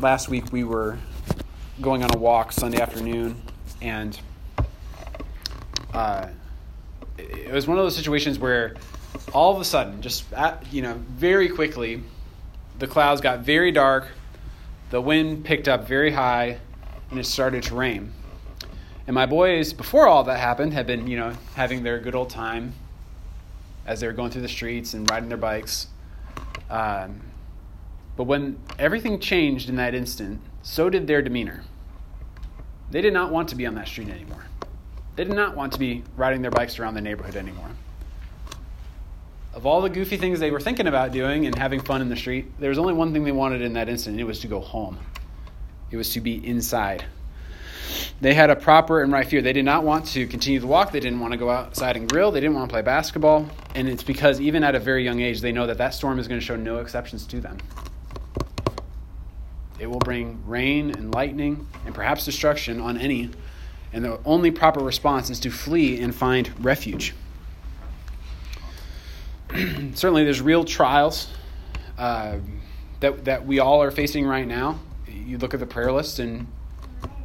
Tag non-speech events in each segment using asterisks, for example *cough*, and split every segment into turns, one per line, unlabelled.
last week we were going on a walk Sunday afternoon, and uh, it was one of those situations where all of a sudden, just at, you know, very quickly, the clouds got very dark, the wind picked up very high, and it started to rain. And my boys, before all that happened, had been, you know, having their good old time as they were going through the streets and riding their bikes. Um, but when everything changed in that instant, so did their demeanor. They did not want to be on that street anymore. They did not want to be riding their bikes around the neighborhood anymore. Of all the goofy things they were thinking about doing and having fun in the street, there was only one thing they wanted in that instant, and it was to go home. It was to be inside. They had a proper and right fear. They did not want to continue the walk. They didn't want to go outside and grill. They didn't want to play basketball. And it's because even at a very young age, they know that that storm is going to show no exceptions to them. It will bring rain and lightning and perhaps destruction on any. And the only proper response is to flee and find refuge. *clears throat* Certainly, there's real trials uh, that, that we all are facing right now. You look at the prayer list, and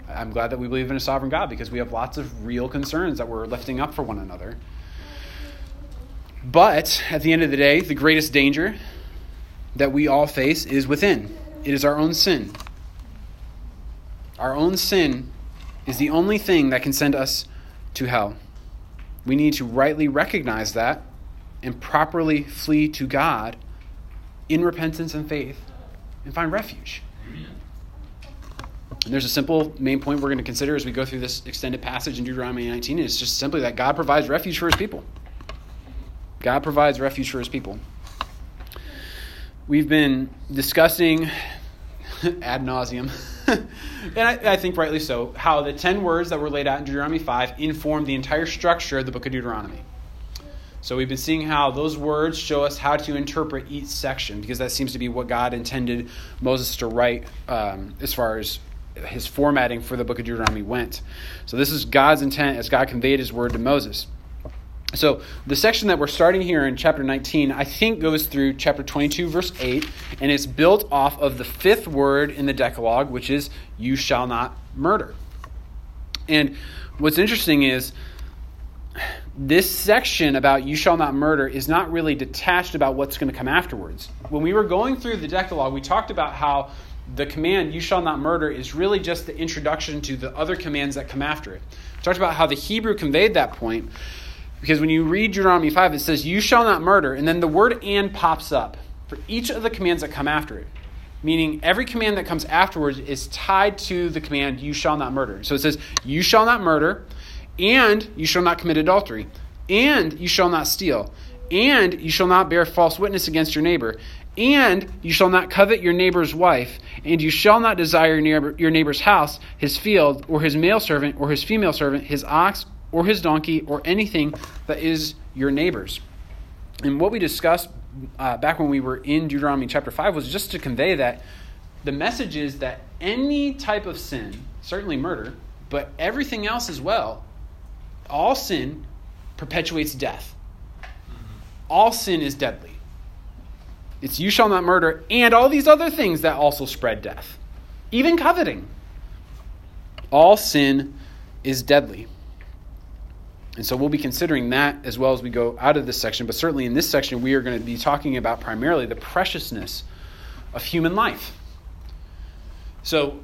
I'm glad that we believe in a sovereign God because we have lots of real concerns that we're lifting up for one another. But at the end of the day, the greatest danger that we all face is within. It is our own sin. Our own sin is the only thing that can send us to hell. We need to rightly recognize that and properly flee to God in repentance and faith and find refuge. And there's a simple main point we're going to consider as we go through this extended passage in Deuteronomy 19. And it's just simply that God provides refuge for his people. God provides refuge for his people. We've been discussing *laughs* ad nauseum, *laughs* and I, I, think rightly so, how the 10 words that were laid out in Deuteronomy 5 inform the entire structure of the book of Deuteronomy. So we've been seeing how those words show us how to interpret each section, because that seems to be what God intended Moses to write um, as far as his formatting for the book of Deuteronomy went. So this is God's intent as God conveyed his word to Moses. So the section that we're starting here in chapter 19, I think goes through chapter 22, verse 8, and it's built off of the fifth word in the Decalogue, which is, You shall not murder. And what's interesting is this section about you shall not murder is not really detached about what's going to come afterwards. When we were going through the Decalogue, we talked about how the command, you shall not murder, is really just the introduction to the other commands that come after it. We talked about how the Hebrew conveyed that point because when you read Deuteronomy 5, it says, You shall not murder, and then the word and pops up for each of the commands that come after it. Meaning every command that comes afterwards is tied to the command, You shall not murder. So it says, You shall not murder, and you shall not commit adultery, and you shall not steal, and you shall not bear false witness against your neighbor, and you shall not covet your neighbor's wife, and you shall not desire your neighbor's house, his field, or his male servant, or his female servant, his ox, or his donkey, or anything that is your neighbor's. And what we discussed uh, back when we were in Deuteronomy chapter 5 was just to convey that the message is that any type of sin, certainly murder, but everything else as well, all sin perpetuates death. All sin is deadly. It's you shall not murder, and all these other things that also spread death, even coveting. All sin is deadly. And so we'll be considering that as well as we go out of this section. But certainly in this section, we are going to be talking about primarily the preciousness of human life. So,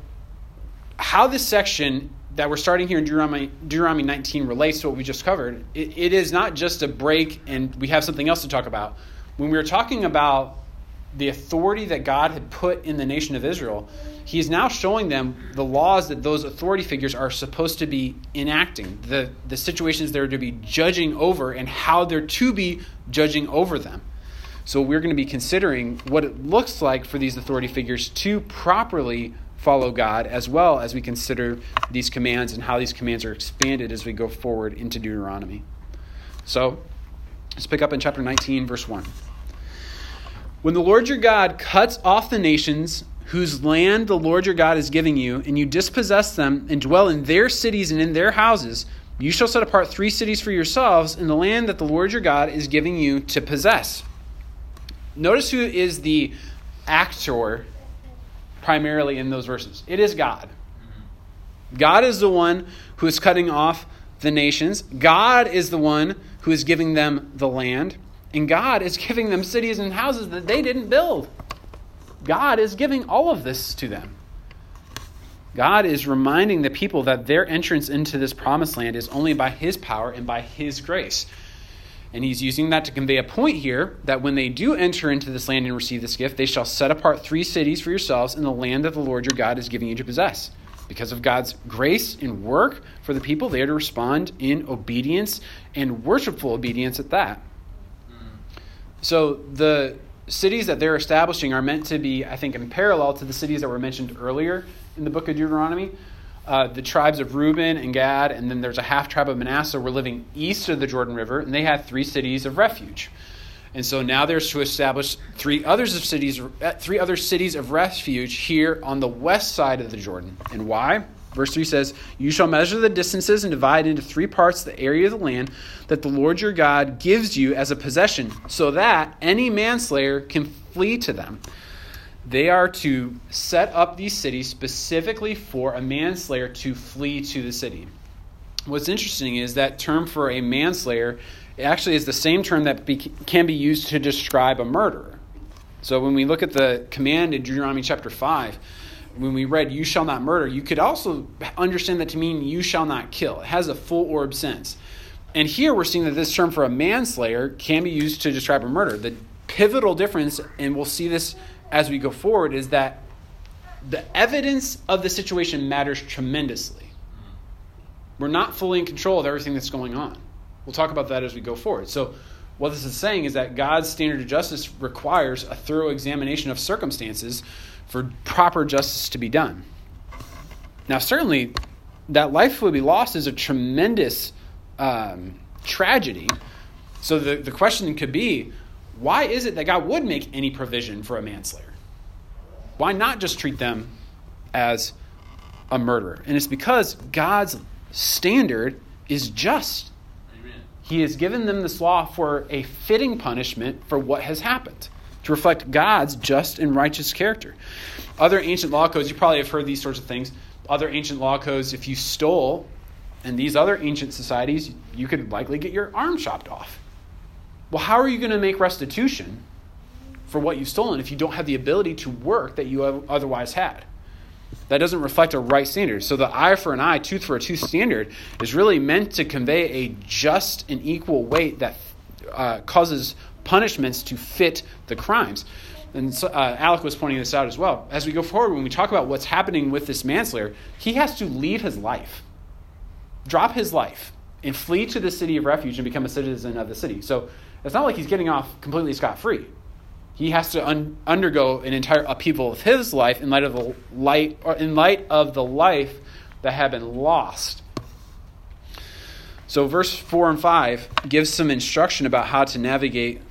how this section that we're starting here in Deuteronomy, Deuteronomy 19 relates to what we just covered, it, it is not just a break and we have something else to talk about. When we were talking about the authority that God had put in the nation of Israel, he is now showing them the laws that those authority figures are supposed to be enacting, the, the situations they're to be judging over, and how they're to be judging over them. So we're going to be considering what it looks like for these authority figures to properly follow God, as well as we consider these commands and how these commands are expanded as we go forward into Deuteronomy. So let's pick up in chapter 19, verse 1. When the Lord your God cuts off the nations whose land the Lord your God is giving you, and you dispossess them and dwell in their cities and in their houses, you shall set apart three cities for yourselves in the land that the Lord your God is giving you to possess. Notice who is the actor primarily in those verses? It is God. God is the one who is cutting off the nations. God is the one who is giving them the land. And God is giving them cities and houses that they didn't build. God is giving all of this to them. God is reminding the people that their entrance into this promised land is only by His power and by His grace. And He's using that to convey a point here that when they do enter into this land and receive this gift, they shall set apart three cities for yourselves in the land that the Lord your God is giving you to possess. Because of God's grace and work for the people, they are to respond in obedience and worshipful obedience at that. So the cities that they're establishing are meant to be, I think, in parallel to the cities that were mentioned earlier in the book of Deuteronomy. Uh, the tribes of Reuben and Gad, and then there's a half tribe of Manasseh were living east of the Jordan River, and they had three cities of refuge. And so now there's to establish three others of cities, uh, three other cities of refuge here on the west side of the Jordan. And why? Verse 3 says, You shall measure the distances and divide into three parts the area of the land that the Lord your God gives you as a possession, so that any manslayer can flee to them. They are to set up these cities specifically for a manslayer to flee to the city. What's interesting is that term for a manslayer actually is the same term that be, can be used to describe a murderer. So when we look at the command in Deuteronomy chapter 5, when we read, You shall not murder, you could also understand that to mean, You shall not kill. It has a full orb sense. And here we're seeing that this term for a manslayer can be used to describe a murder. The pivotal difference, and we'll see this as we go forward, is that the evidence of the situation matters tremendously. We're not fully in control of everything that's going on. We'll talk about that as we go forward. So, what this is saying is that God's standard of justice requires a thorough examination of circumstances for proper justice to be done. Now, certainly, that life would be lost is a tremendous um, tragedy. So the, the question could be why is it that God would make any provision for a manslayer? Why not just treat them as a murderer? And it's because God's standard is just. Amen. He has given them this law for a fitting punishment for what has happened to reflect God's just and righteous character. Other ancient law codes, you probably have heard these sorts of things. Other ancient law codes, if you stole in these other ancient societies, you could likely get your arm chopped off. Well, how are you going to make restitution for what you've stolen if you don't have the ability to work that you otherwise had? That doesn't reflect a right standard. So the eye for an eye, tooth for a tooth standard is really meant to convey a just and equal weight that uh, causes punishments to fit the crimes. And so, uh, Alec was pointing this out as well. As we go forward, when we talk about what's happening with this manslayer, he has to leave his life, drop his life, and flee to the city of refuge and become a citizen of the city. So it's not like he's getting off completely scot free. He has to un- undergo an entire upheaval of his life in light of the light, or in light of the life that had been lost. So verse four and five gives some instruction about how to navigate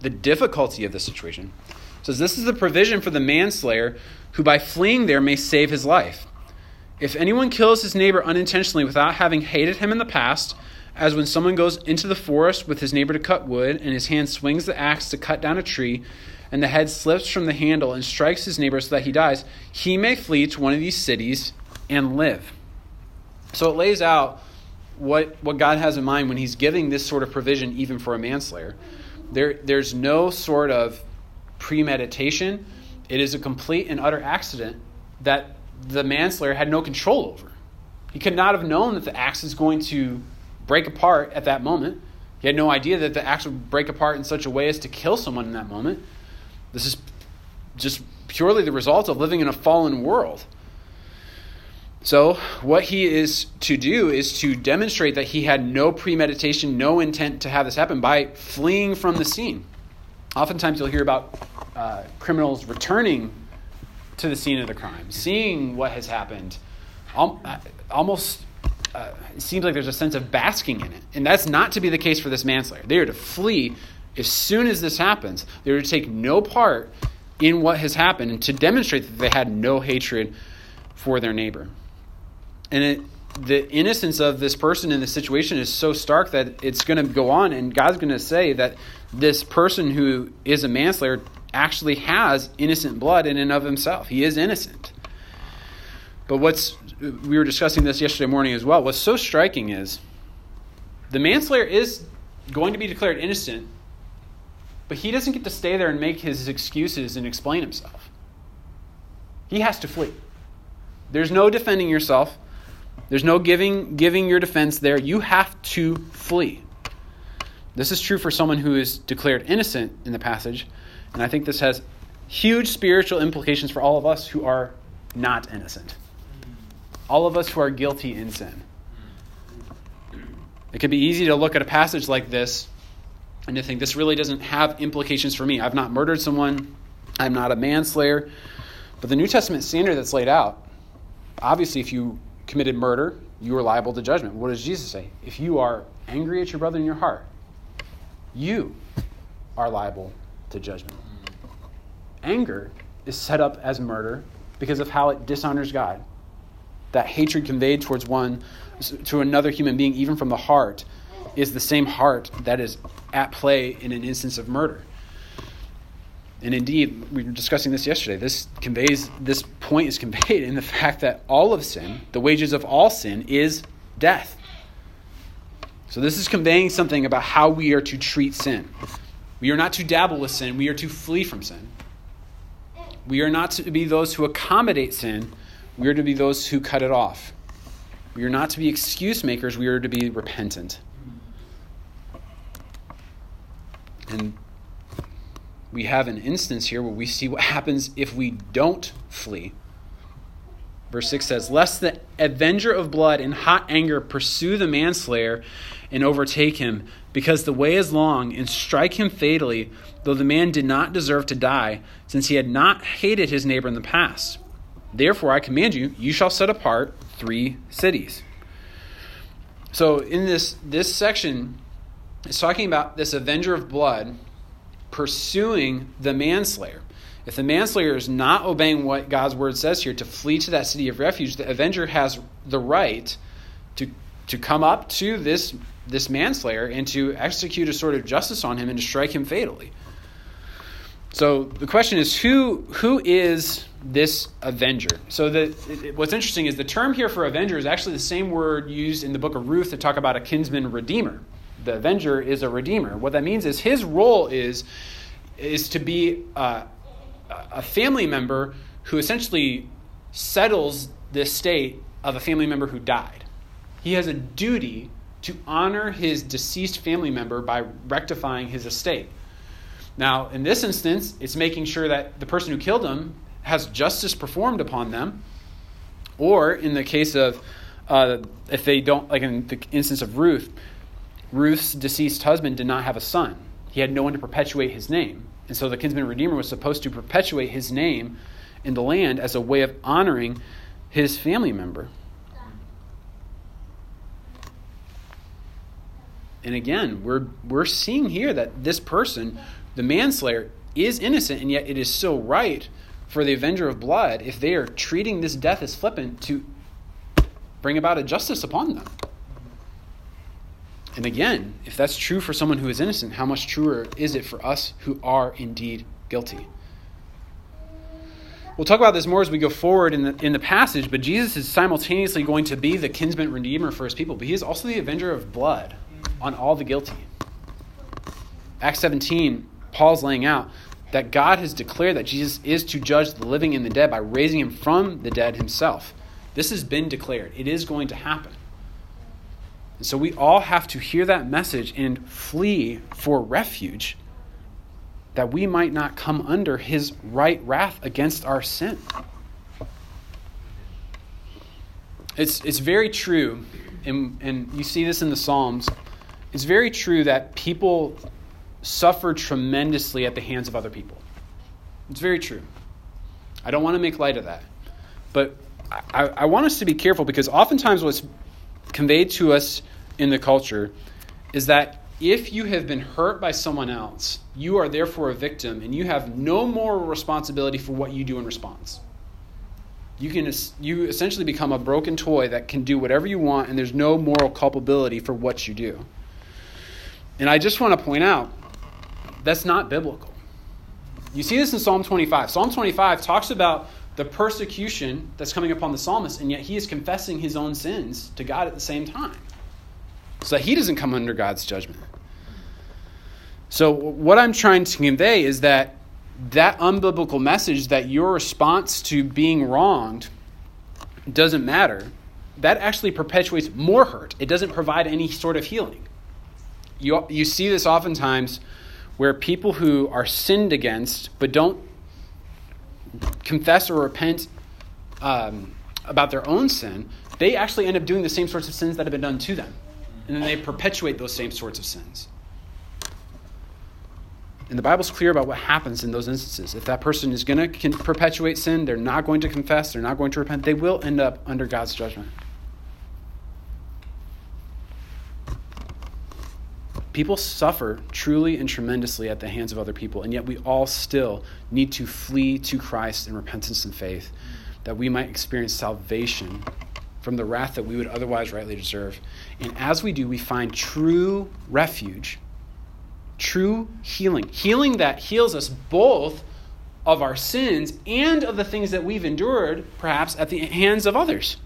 the difficulty of the situation. It says, This is the provision for the manslayer who by fleeing there may save his life. If anyone kills his neighbor unintentionally without having hated him in the past, as when someone goes into the forest with his neighbor to cut wood, and his hand swings the axe to cut down a tree, and the head slips from the handle and strikes his neighbor so that he dies, he may flee to one of these cities and live. So it lays out what, what God has in mind when he's giving this sort of provision even for a manslayer. There, there's no sort of premeditation. It is a complete and utter accident that the manslayer had no control over. He could not have known that the axe is going to break apart at that moment. He had no idea that the axe would break apart in such a way as to kill someone in that moment. This is just purely the result of living in a fallen world. So, what he is to do is to demonstrate that he had no premeditation, no intent to have this happen by fleeing from the scene. Oftentimes, you'll hear about uh, criminals returning to the scene of the crime, seeing what has happened. Almost, uh, it seems like there's a sense of basking in it. And that's not to be the case for this manslayer. They are to flee as soon as this happens. They are to take no part in what has happened and to demonstrate that they had no hatred for their neighbor. And it, the innocence of this person in this situation is so stark that it's going to go on, and God's going to say that this person who is a manslayer actually has innocent blood in and of himself. He is innocent. But what's we were discussing this yesterday morning as well. What's so striking is the manslayer is going to be declared innocent, but he doesn't get to stay there and make his excuses and explain himself. He has to flee. There's no defending yourself. There's no giving giving your defense there. You have to flee. This is true for someone who is declared innocent in the passage, and I think this has huge spiritual implications for all of us who are not innocent. All of us who are guilty in sin. It could be easy to look at a passage like this and to think this really doesn't have implications for me. I've not murdered someone, I'm not a manslayer. But the New Testament standard that's laid out, obviously, if you committed murder, you are liable to judgment. What does Jesus say? If you are angry at your brother in your heart, you are liable to judgment. Anger is set up as murder because of how it dishonors God. That hatred conveyed towards one, to another human being, even from the heart, is the same heart that is at play in an instance of murder. And indeed, we were discussing this yesterday. This conveys this point is conveyed in the *laughs* fact that all of sin, the wages of all sin, is death. So this is conveying something about how we are to treat sin. We are not to dabble with sin, we are to flee from sin. We are not to be those who accommodate sin, we are to be those who cut it off. We are not to be excuse makers, we are to be repentant. And we have an instance here where we see what happens if we don't flee. Verse 6 says, Lest the avenger of blood in hot anger pursue the manslayer and overtake him, because the way is long, and strike him fatally, though the man did not deserve to die, since he had not hated his neighbor in the past. Therefore, I command you, you shall set apart three cities. So, in this, this section, it's talking about this avenger of blood pursuing the manslayer. If the manslayer is not obeying what God's word says here to flee to that city of refuge, the avenger has the right to, to come up to this, this manslayer and to execute a sort of justice on him and to strike him fatally. So the question is who, who is this avenger? So the, what's interesting is the term here for avenger is actually the same word used in the book of Ruth to talk about a kinsman redeemer the avenger is a redeemer. What that means is his role is is to be a, a family member who essentially settles the estate of a family member who died. He has a duty to honor his deceased family member by rectifying his estate. Now, in this instance, it's making sure that the person who killed him has justice performed upon them. Or in the case of, uh, if they don't, like in the instance of Ruth, Ruth's deceased husband did not have a son. He had no one to perpetuate his name. And so the kinsman redeemer was supposed to perpetuate his name in the land as a way of honoring his family member. And again, we're, we're seeing here that this person, the manslayer, is innocent, and yet it is so right for the avenger of blood, if they are treating this death as flippant, to bring about a justice upon them. And again, if that's true for someone who is innocent, how much truer is it for us who are indeed guilty? We'll talk about this more as we go forward in the, in the passage, but Jesus is simultaneously going to be the kinsman redeemer for his people, but he is also the avenger of blood on all the guilty. Acts 17, Paul's laying out that God has declared that Jesus is to judge the living and the dead by raising him from the dead himself. This has been declared, it is going to happen. And so we all have to hear that message and flee for refuge that we might not come under his right wrath against our sin. It's, it's very true, and, and you see this in the Psalms. It's very true that people suffer tremendously at the hands of other people. It's very true. I don't want to make light of that. But I, I want us to be careful because oftentimes what's conveyed to us in the culture is that if you have been hurt by someone else, you are therefore a victim and you have no moral responsibility for what you do in response. You can you essentially become a broken toy that can do whatever you want and there's no moral culpability for what you do. And I just want to point out that's not biblical. You see this in Psalm 25. Psalm 25 talks about the persecution that's coming upon the psalmist, and yet he is confessing his own sins to God at the same time so that he doesn't come under God's judgment. So, what I'm trying to convey is that that unbiblical message that your response to being wronged doesn't matter, that actually perpetuates more hurt. It doesn't provide any sort of healing. You, you see this oftentimes where people who are sinned against but don't confess or repent um, about their own sin, they actually end up doing the same sorts of sins that have been done to them. And then they perpetuate those same sorts of sins. And the Bible's clear about what happens in those instances. If that person is going to perpetuate sin, they're not going to confess, they're not going to repent, they will end up under God's judgment. People suffer truly and tremendously at the hands of other people, and yet we all still need to flee to Christ in repentance and faith that we might experience salvation from the wrath that we would otherwise rightly deserve. And as we do, we find true refuge true healing. Healing that heals us both of our sins and of the things that we've endured, perhaps, at the hands of others.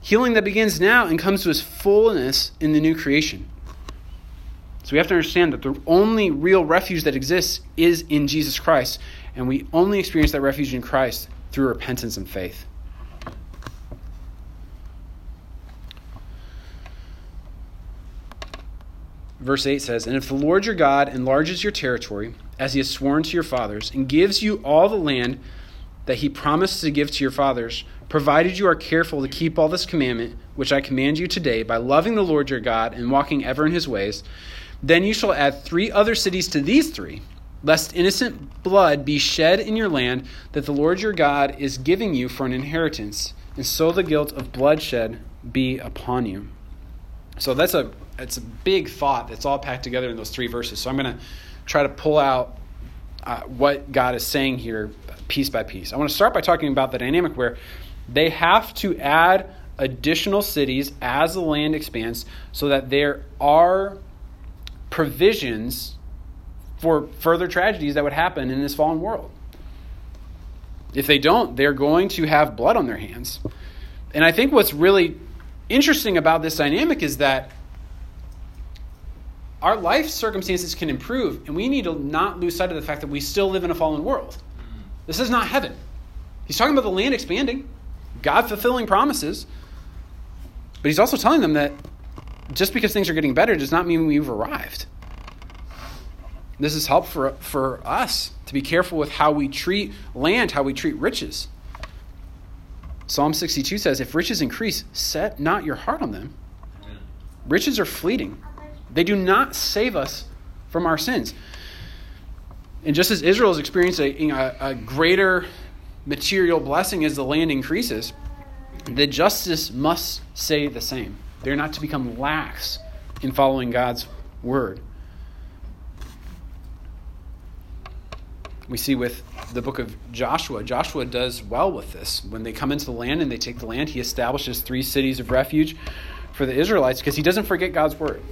Healing that begins now and comes to its fullness in the new creation. So we have to understand that the only real refuge that exists is in Jesus Christ, and we only experience that refuge in Christ through repentance and faith. verse 8 says, And if the Lord your God enlarges your territory, as he has sworn to your fathers, and gives you all the land that he promised to give to your fathers, provided you are careful to keep all this commandment, which I command you today, by loving the Lord your God and walking ever in his ways, then you shall add three other cities to these three, lest innocent blood be shed in your land that the Lord your God is giving you for an inheritance, and so the guilt of bloodshed be upon you. So that's a it's a big thought that's all packed together in those three verses. So I'm going to try to pull out uh, what God is saying here piece by piece. I want to start by talking about the dynamic where they have to add additional cities as the land expands so that there are provisions for further tragedies that would happen in this fallen world. If they don't, they're going to have blood on their hands. And I think what's really interesting about this dynamic is that our life circumstances can improve, and we need to not lose sight of the fact that we still live in a fallen world. This is not heaven. He's talking about the land expanding, God fulfilling promises, but he's also telling them that just because things are getting better does not mean we've arrived. This is help for, for us to be careful with how we treat land, how we treat riches. Psalm 62 says, If riches increase, set not your heart on them. Riches are fleeting. They do not save us from our sins. And just as Israel has experienced a, a, a greater material blessing as the land increases, the justice must say the same. They're not to become lax in following God's word. We see with the book of Joshua, Joshua does well with this. When they come into the land and they take the land, he establishes three cities of refuge for the Israelites because he doesn't forget God's word.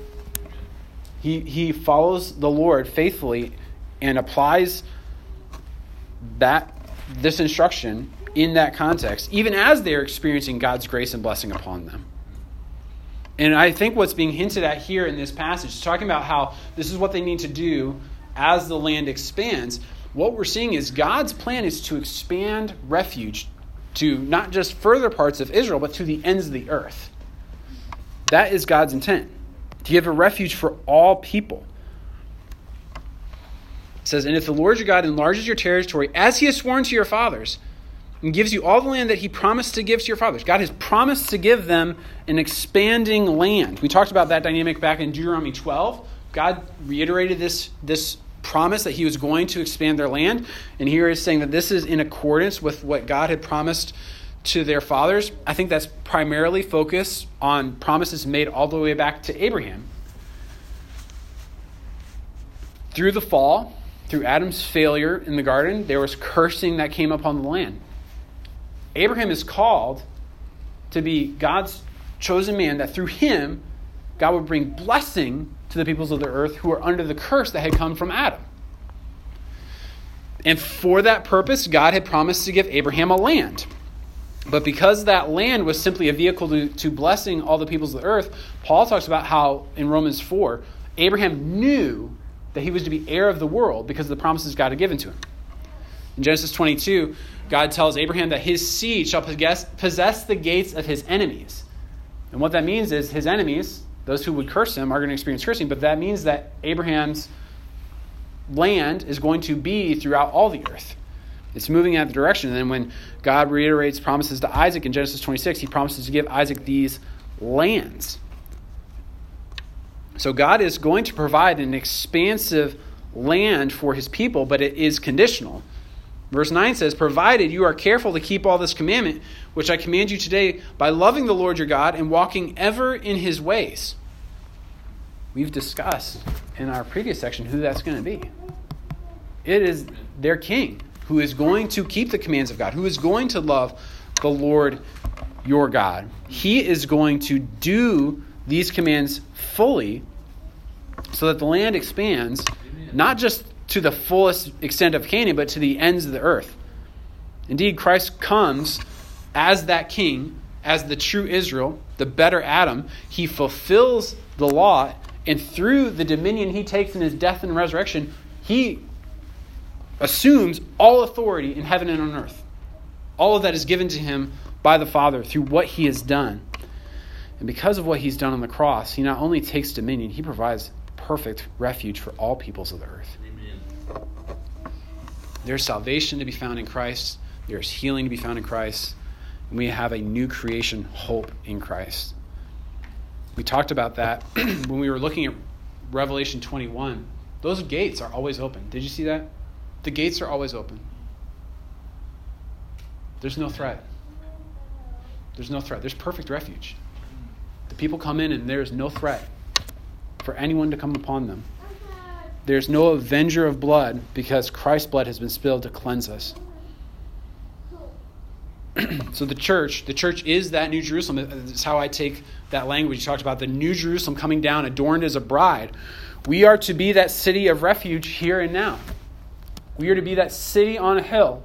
He, he follows the Lord faithfully and applies that this instruction in that context, even as they're experiencing God's grace and blessing upon them. And I think what's being hinted at here in this passage is talking about how this is what they need to do as the land expands. What we're seeing is God's plan is to expand refuge to not just further parts of Israel, but to the ends of the earth. That is God's intent to give a refuge for all people. It says, And if the Lord your God enlarges your territory as he has sworn to your fathers, and gives you all the land that he promised to give to your fathers. God has promised to give them an expanding land. We talked about that dynamic back in Deuteronomy 12. God reiterated this, this promise that he was going to expand their land. And here is saying that this is in accordance with what God had promised to their fathers, I think that's primarily focused on promises made all the way back to Abraham. Through the fall, through Adam's failure in the garden, there was cursing that came upon the land. Abraham is called to be God's chosen man, that through him, God would bring blessing to the peoples of the earth who are under the curse that had come from Adam. And for that purpose, God had promised to give Abraham a land. But because that land was simply a vehicle to, to blessing all the peoples of the earth, Paul talks about how in Romans 4, Abraham knew that he was to be heir of the world because of the promises God had given to him. In Genesis 22, God tells Abraham that his seed shall possess, the gates of his enemies. And what that means is his enemies, those who would curse him, are going to experience cursing, but that means that Abraham's land is going to be throughout all the earth. It's moving in that direction. And then when God reiterates promises to Isaac in Genesis 26, he promises to give Isaac these lands. So God is going to provide an expansive land for his people, but it is conditional. Verse 9 says, Provided you are careful to keep all this commandment, which I command you today, by loving the Lord your God and walking ever in his ways. We've discussed in our previous section who that's going to be. It is their king who is going to keep the commands of God, who is going to love the Lord your God. He is going to do these commands fully so that the land expands, not just to the fullest extent of Canaan, but to the ends of the earth. Indeed, Christ comes as that king, as the true Israel, the better Adam. He fulfills the law, and through the dominion he takes in his death and resurrection, he assumes all authority in heaven and on earth. All of that is given to him by the Father through what he has done. And because of what he's done on the cross, he not only takes dominion, he provides perfect refuge for all peoples of the earth. Amen. There's salvation to be found in Christ, there's healing to be found in Christ, and we have a new creation hope in Christ. We talked about that *clears throat* when we were looking at Revelation 21. Those gates are always open. Did you see that? The gates are always open. There's no threat. There's no threat. There's perfect refuge. The people come in and there's no threat for anyone to come upon them. There's no avenger of blood because Christ's blood has been spilled to cleanse us. *clears throat* so the church, the church is that New Jerusalem. Uh, That's how I take that language. You talked about the New Jerusalem coming down adorned as a bride. We are to be that city of refuge here and now. We are to be that city on a hill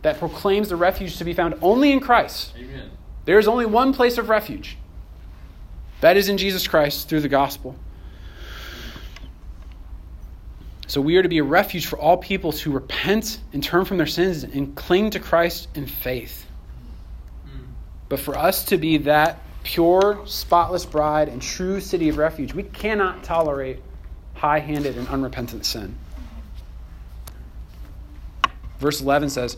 that proclaims the refuge to be found only in Christ. Amen. There is only one place of refuge. That is in Jesus Christ through the gospel. So we are to be a refuge for all peoples who repent and turn from their sins and cling to Christ in faith. But for us to be that pure, spotless bride and true city of refuge, we cannot tolerate high handed and unrepentant sin. Verse 11 says,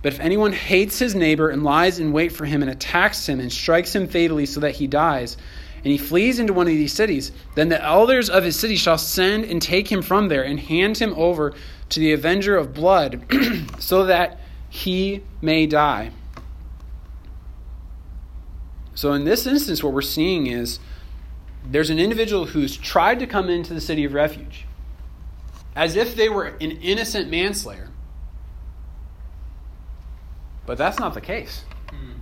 But if anyone hates his neighbor and lies in wait for him and attacks him and strikes him fatally so that he dies, and he flees into one of these cities, then the elders of his city shall send and take him from there and hand him over to the avenger of blood *clears throat* so that he may die. So, in this instance, what we're seeing is there's an individual who's tried to come into the city of refuge as if they were an innocent manslayer. But that's not the case. Hmm.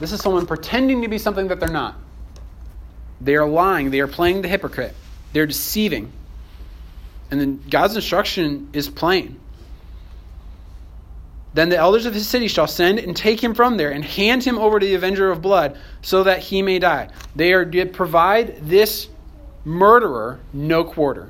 This is someone pretending to be something that they're not. They are lying. They are playing the hypocrite. They're deceiving. And then God's instruction is plain. Then the elders of his city shall send and take him from there and hand him over to the avenger of blood so that he may die. They are to provide this murderer no quarter.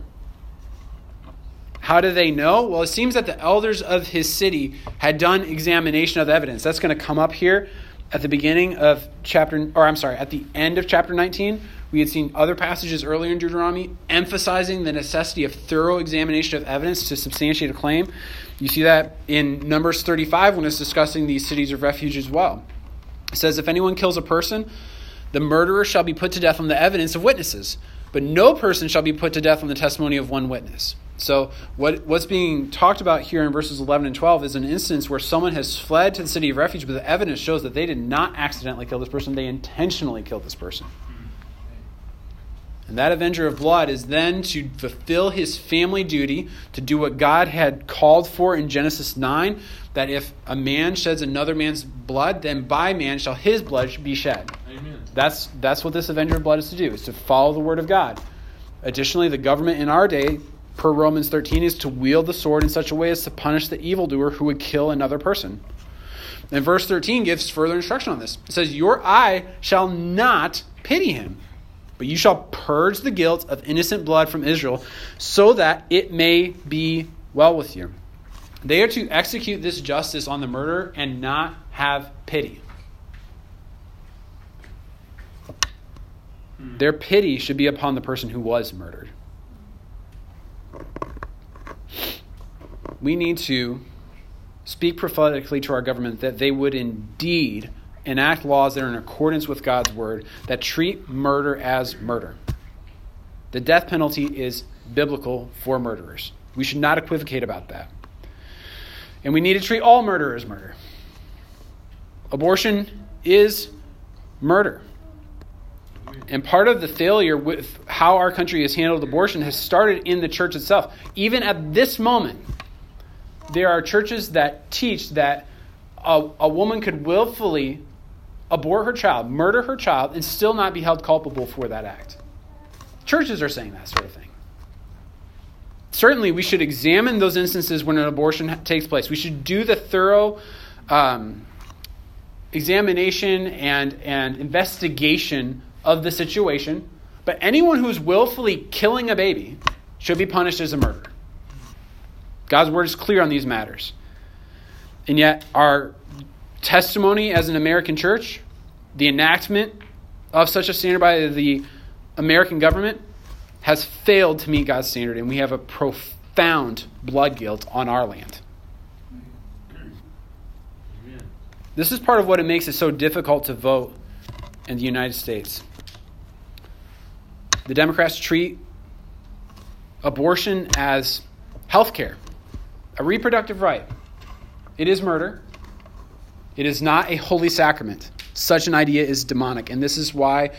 How do they know? Well, it seems that the elders of his city had done examination of the evidence. That's going to come up here at the beginning of chapter, or I'm sorry, at the end of chapter 19. We had seen other passages earlier in Deuteronomy emphasizing the necessity of thorough examination of evidence to substantiate a claim. You see that in Numbers 35 when it's discussing these cities of refuge as well. It says, If anyone kills a person, the murderer shall be put to death on the evidence of witnesses, but no person shall be put to death on the testimony of one witness. So, what, what's being talked about here in verses 11 and 12 is an instance where someone has fled to the city of refuge, but the evidence shows that they did not accidentally kill this person, they intentionally killed this person. And that avenger of blood is then to fulfill his family duty, to do what God had called for in Genesis 9 that if a man sheds another man's blood, then by man shall his blood be shed. Amen. That's, that's what this avenger of blood is to do, is to follow the word of God. Additionally, the government in our day per Romans 13, is to wield the sword in such a way as to punish the evildoer who would kill another person. And verse 13 gives further instruction on this. It says, Your eye shall not pity him, but you shall purge the guilt of innocent blood from Israel, so that it may be well with you. They are to execute this justice on the murderer and not have pity. Their pity should be upon the person who was murdered. We need to speak prophetically to our government that they would indeed enact laws that are in accordance with God's word that treat murder as murder. The death penalty is biblical for murderers. We should not equivocate about that. And we need to treat all murder as murder. Abortion is murder. And part of the failure with how our country has handled abortion has started in the church itself. Even at this moment, there are churches that teach that a, a woman could willfully abort her child, murder her child, and still not be held culpable for that act. Churches are saying that sort of thing. Certainly, we should examine those instances when an abortion takes place. We should do the thorough um, examination and, and investigation of the situation. But anyone who's willfully killing a baby should be punished as a murderer. God's word is clear on these matters. And yet, our testimony as an American church, the enactment of such a standard by the American government, has failed to meet God's standard, and we have a profound blood guilt on our land. This is part of what it makes it so difficult to vote in the United States. The Democrats treat abortion as health care, a reproductive right. It is murder. It is not a holy sacrament. Such an idea is demonic. And this is why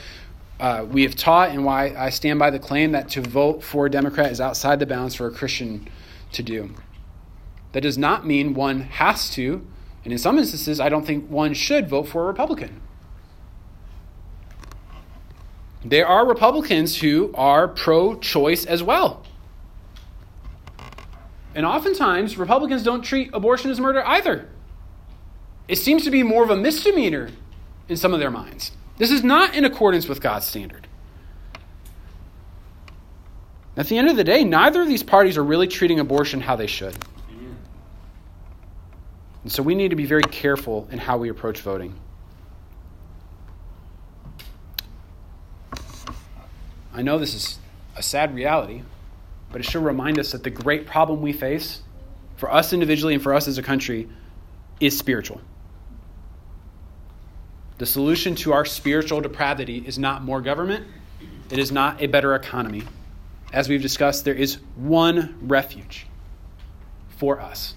uh, we have taught and why I stand by the claim that to vote for a Democrat is outside the bounds for a Christian to do. That does not mean one has to, and in some instances, I don't think one should vote for a Republican. There are Republicans who are pro choice as well. And oftentimes, Republicans don't treat abortion as murder either. It seems to be more of a misdemeanor in some of their minds. This is not in accordance with God's standard. At the end of the day, neither of these parties are really treating abortion how they should. And so we need to be very careful in how we approach voting. I know this is a sad reality, but it should remind us that the great problem we face, for us individually and for us as a country, is spiritual. The solution to our spiritual depravity is not more government, it is not a better economy. As we've discussed, there is one refuge for us,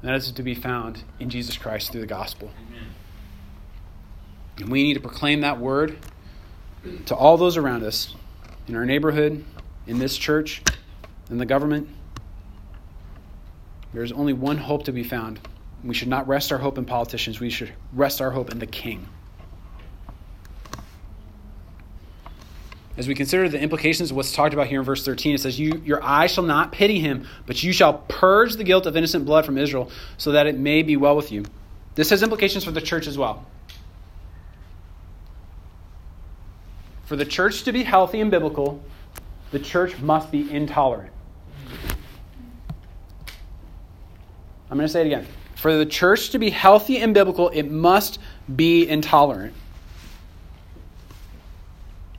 and that is to be found in Jesus Christ through the gospel. Amen. And we need to proclaim that word to all those around us in our neighborhood, in this church, in the government. There's only one hope to be found. We should not rest our hope in politicians, we should rest our hope in the King. As we consider the implications of what's talked about here in verse 13, it says, you, Your eye shall not pity him, but you shall purge the guilt of innocent blood from Israel, so that it may be well with you. This has implications for the church as well. For the church to be healthy and biblical, the church must be intolerant. I'm going to say it again. For the church to be healthy and biblical, it must be intolerant.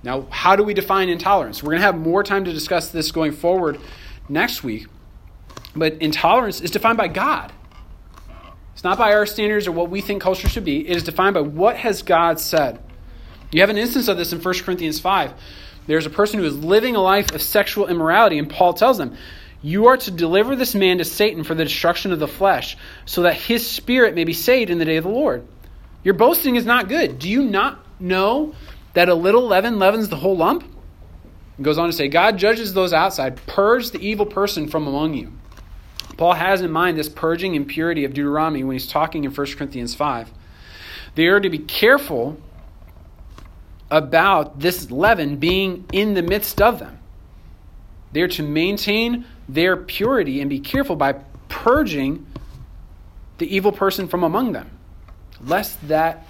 Now, how do we define intolerance? We're going to have more time to discuss this going forward next week. But intolerance is defined by God. It's not by our standards or what we think culture should be. It is defined by what has God said. You have an instance of this in 1 Corinthians 5. There's a person who is living a life of sexual immorality, and Paul tells them, You are to deliver this man to Satan for the destruction of the flesh, so that his spirit may be saved in the day of the Lord. Your boasting is not good. Do you not know that a little leaven leavens the whole lump? He goes on to say, God judges those outside, purge the evil person from among you. Paul has in mind this purging impurity of Deuteronomy when he's talking in 1 Corinthians 5. They are to be careful about this leaven being in the midst of them. They are to maintain their purity and be careful by purging the evil person from among them, lest that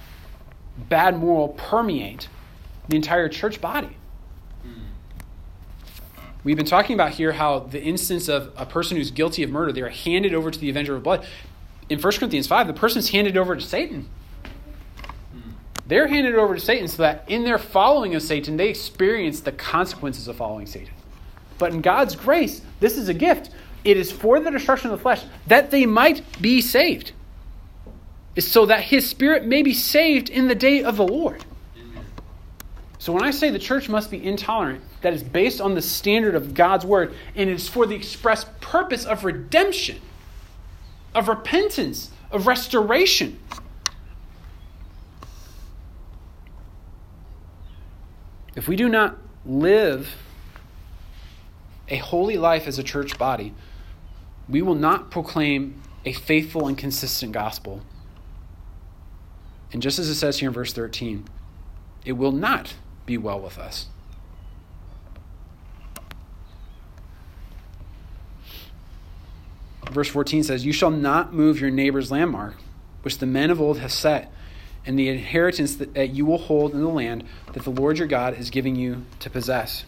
bad moral permeate the entire church body. Hmm. We've been talking about here how the instance of a person who's guilty of murder, they are handed over to the avenger of blood. In 1 Corinthians 5, the person's handed over to Satan. Hmm. They're handed over to Satan so that in their following of Satan, they experience the consequences of following Satan. But in God's grace, this is a gift. It is for the destruction of the flesh, that they might be saved. So that his spirit may be saved in the day of the Lord. So when I say the church must be intolerant, that is based on the standard of God's word, and it is for the express purpose of redemption, of repentance, of restoration. If we do not live a holy life as a church body, we will not proclaim a faithful and consistent gospel. And just as it says here in verse 13, it will not be well with us. Verse 14 says, You shall not move your neighbor's landmark, which the men of old have set, and the inheritance that you will hold in the land that the Lord your God is giving you to possess.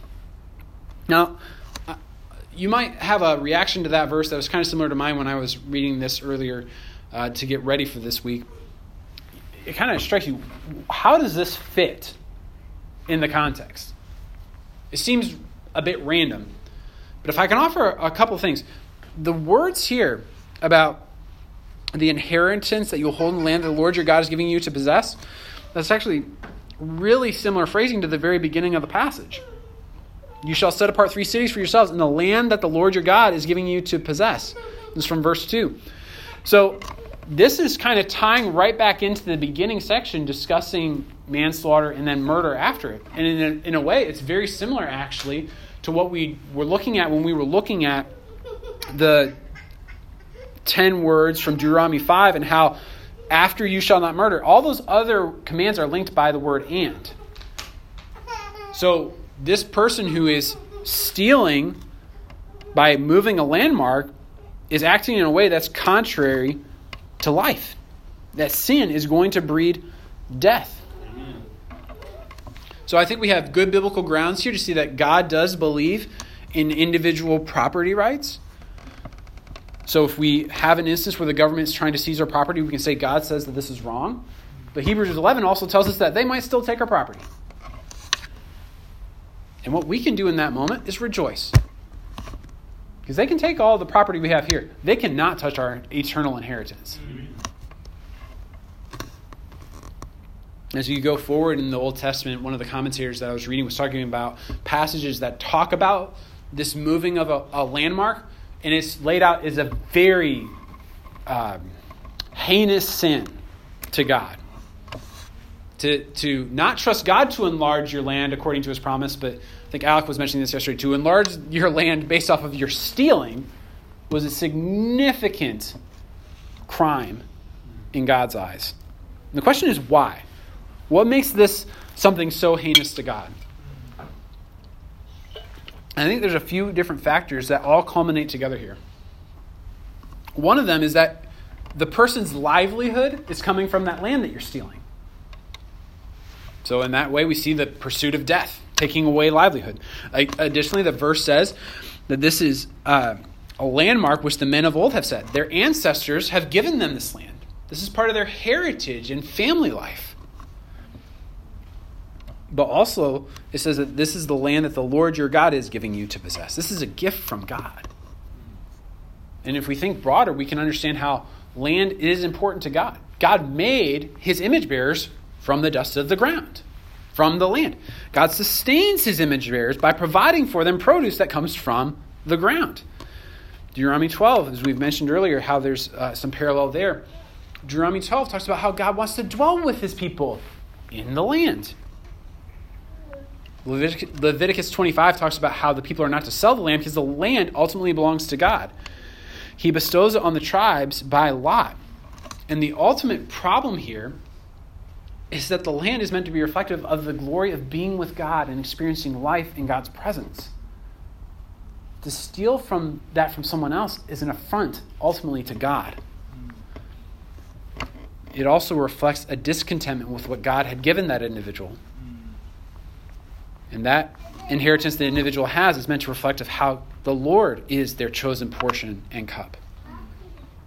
Now, you might have a reaction to that verse that was kind of similar to mine when I was reading this earlier uh, to get ready for this week. It kind of strikes you how does this fit in the context? It seems a bit random. But if I can offer a couple things, the words here about the inheritance that you'll hold in the land that the Lord your God is giving you to possess, that's actually really similar phrasing to the very beginning of the passage. You shall set apart three cities for yourselves in the land that the Lord your God is giving you to possess. This is from verse 2. So, this is kind of tying right back into the beginning section discussing manslaughter and then murder after it. And in a, in a way, it's very similar actually to what we were looking at when we were looking at the 10 words from Deuteronomy 5 and how after you shall not murder, all those other commands are linked by the word and. So, this person who is stealing by moving a landmark is acting in a way that's contrary to life. That sin is going to breed death. So I think we have good biblical grounds here to see that God does believe in individual property rights. So if we have an instance where the government is trying to seize our property, we can say God says that this is wrong. But Hebrews 11 also tells us that they might still take our property. And what we can do in that moment is rejoice. Because they can take all the property we have here, they cannot touch our eternal inheritance. As you go forward in the Old Testament, one of the commentators that I was reading was talking about passages that talk about this moving of a, a landmark, and it's laid out as a very um, heinous sin to God. To, to not trust God to enlarge your land according to his promise, but I think Alec was mentioning this yesterday. To enlarge your land based off of your stealing was a significant crime in God's eyes. And the question is why? What makes this something so heinous to God? I think there's a few different factors that all culminate together here. One of them is that the person's livelihood is coming from that land that you're stealing. So, in that way, we see the pursuit of death, taking away livelihood. Additionally, the verse says that this is uh, a landmark which the men of old have said. Their ancestors have given them this land. This is part of their heritage and family life. But also, it says that this is the land that the Lord your God is giving you to possess. This is a gift from God. And if we think broader, we can understand how land is important to God. God made his image bearers from the dust of the ground, from the land. God sustains his image bearers by providing for them produce that comes from the ground. Deuteronomy 12, as we've mentioned earlier, how there's uh, some parallel there. Deuteronomy 12 talks about how God wants to dwell with his people in the land. Leviticus 25 talks about how the people are not to sell the land because the land ultimately belongs to God. He bestows it on the tribes by lot. And the ultimate problem here is that the land is meant to be reflective of the glory of being with God and experiencing life in God's presence. to steal from that from someone else is an affront ultimately to God. It also reflects a discontentment with what God had given that individual. And that inheritance the individual has is meant to reflect of how the Lord is their chosen portion and cup.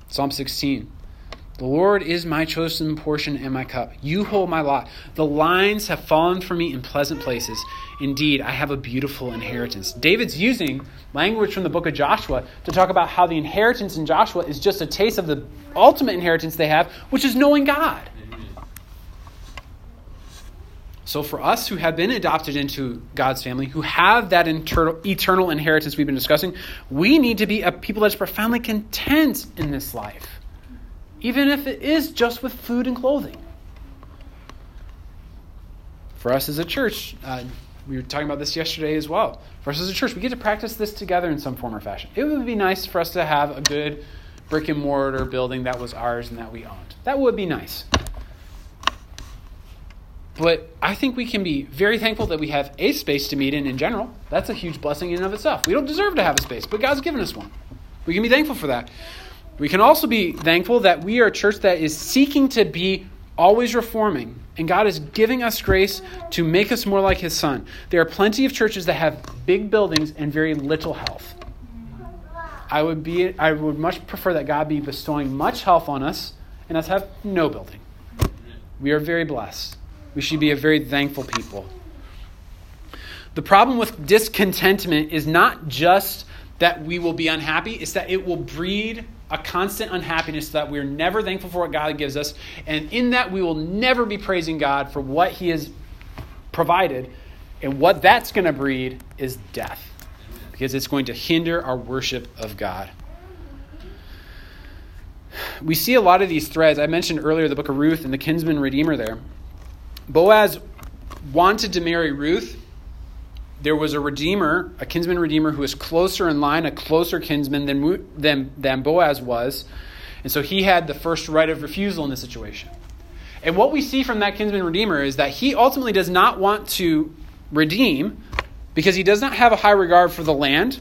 Psalm 16. The Lord is my chosen portion and my cup. You hold my lot. The lines have fallen for me in pleasant places. Indeed, I have a beautiful inheritance. David's using language from the book of Joshua to talk about how the inheritance in Joshua is just a taste of the ultimate inheritance they have, which is knowing God. So, for us who have been adopted into God's family, who have that eternal, inheritance we've been discussing, we need to be a people that's profoundly content in this life even if it is just with food and clothing. For us as a church, uh, we were talking about this yesterday as well. For us as a church, we get to practice this together in some form or fashion. It would be nice for us to have a good brick and mortar building that was ours and that we owned. That would be nice. But I think we can be very thankful that we have a space to meet in in general. That's a huge blessing in and of itself. We don't deserve to have a space, but God's given us one. We can be thankful for that. We can also be thankful that we are a church that is seeking to be always reforming, and God is giving us grace to make us more like His Son. There are plenty of churches that have big buildings and very little health. I would be I would much prefer that God be bestowing much health on us and us have no building. We are very blessed. We should be a very thankful people. The problem with discontentment is not just that we will be unhappy, it's that it will breed a constant unhappiness that we're never thankful for what God gives us. And in that, we will never be praising God for what He has provided. And what that's going to breed is death, because it's going to hinder our worship of God. We see a lot of these threads. I mentioned earlier the book of Ruth and the kinsman redeemer there. Boaz wanted to marry Ruth there was a redeemer, a kinsman redeemer, who was closer in line, a closer kinsman than, than, than Boaz was. And so he had the first right of refusal in the situation. And what we see from that kinsman redeemer is that he ultimately does not want to redeem because he does not have a high regard for the land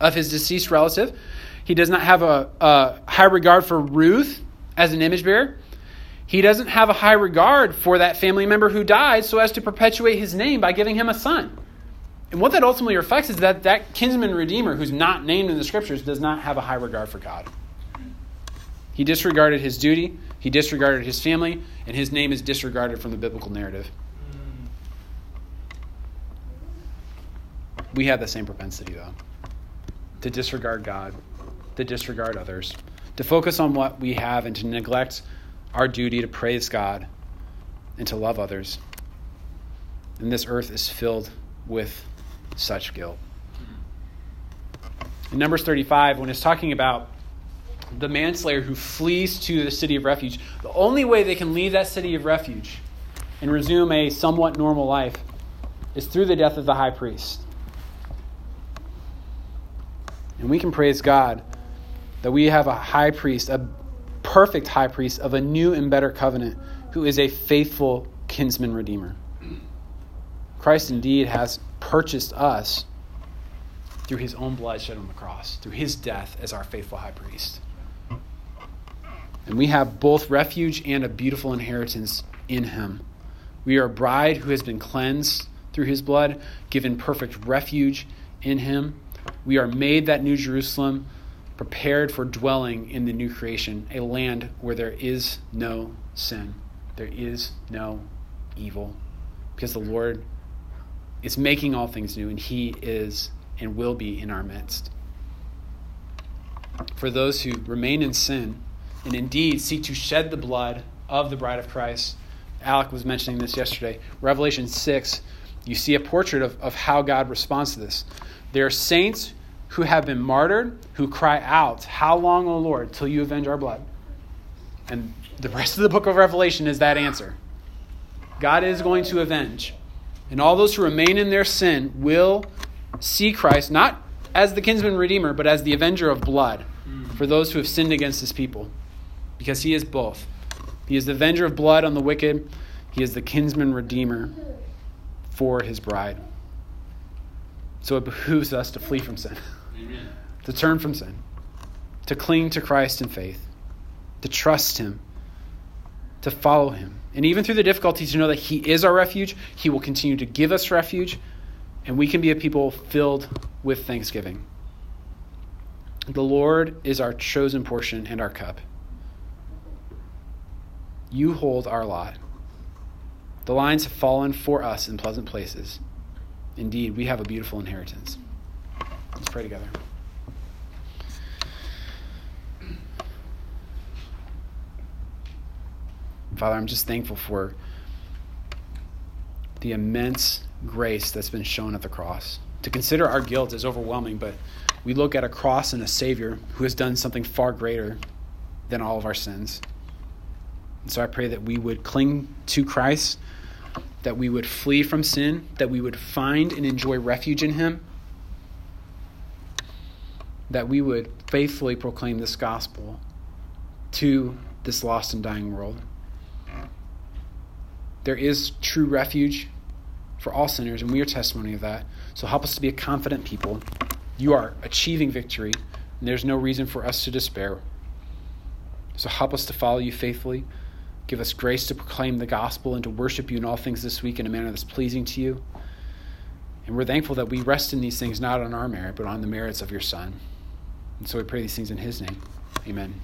of his deceased relative. He does not have a, a high regard for Ruth as an image bearer. He doesn't have a high regard for that family member who died so as to perpetuate his name by giving him a son. And what that ultimately reflects is that that kinsman redeemer, who's not named in the scriptures, does not have a high regard for God. He disregarded his duty, he disregarded his family, and his name is disregarded from the biblical narrative. We have the same propensity, though, to disregard God, to disregard others, to focus on what we have, and to neglect our duty to praise God and to love others. And this earth is filled with such guilt. In Numbers 35, when it's talking about the manslayer who flees to the city of refuge, the only way they can leave that city of refuge and resume a somewhat normal life is through the death of the high priest. And we can praise God that we have a high priest, a perfect high priest of a new and better covenant, who is a faithful kinsman redeemer. Christ indeed has purchased us through his own blood shed on the cross, through his death as our faithful high priest. And we have both refuge and a beautiful inheritance in him. We are a bride who has been cleansed through his blood, given perfect refuge in him. We are made that new Jerusalem, prepared for dwelling in the new creation, a land where there is no sin, there is no evil, because the Lord is making all things new, and He is and will be in our midst. For those who remain in sin and indeed seek to shed the blood of the bride of Christ, Alec was mentioning this yesterday. Revelation 6, you see a portrait of, of how God responds to this. There are saints who have been martyred who cry out, How long, O Lord, till you avenge our blood? And the rest of the book of Revelation is that answer. God is going to avenge. And all those who remain in their sin will see Christ not as the kinsman redeemer, but as the avenger of blood for those who have sinned against his people. Because he is both. He is the avenger of blood on the wicked, he is the kinsman redeemer for his bride. So it behooves us to flee from sin. Amen. *laughs* To turn from sin, to cling to Christ in faith, to trust Him, to follow Him. And even through the difficulties, to know that He is our refuge, He will continue to give us refuge, and we can be a people filled with thanksgiving. The Lord is our chosen portion and our cup. You hold our lot. The lines have fallen for us in pleasant places. Indeed, we have a beautiful inheritance. Let's pray together. Father, I'm just thankful for the immense grace that's been shown at the cross. To consider our guilt is overwhelming, but we look at a cross and a Savior who has done something far greater than all of our sins. And so I pray that we would cling to Christ, that we would flee from sin, that we would find and enjoy refuge in Him, that we would faithfully proclaim this gospel to this lost and dying world. There is true refuge for all sinners, and we are testimony of that. So help us to be a confident people. You are achieving victory, and there's no reason for us to despair. So help us to follow you faithfully. Give us grace to proclaim the gospel and to worship you in all things this week in a manner that's pleasing to you. And we're thankful that we rest in these things not on our merit, but on the merits of your Son. And so we pray these things in his name. Amen.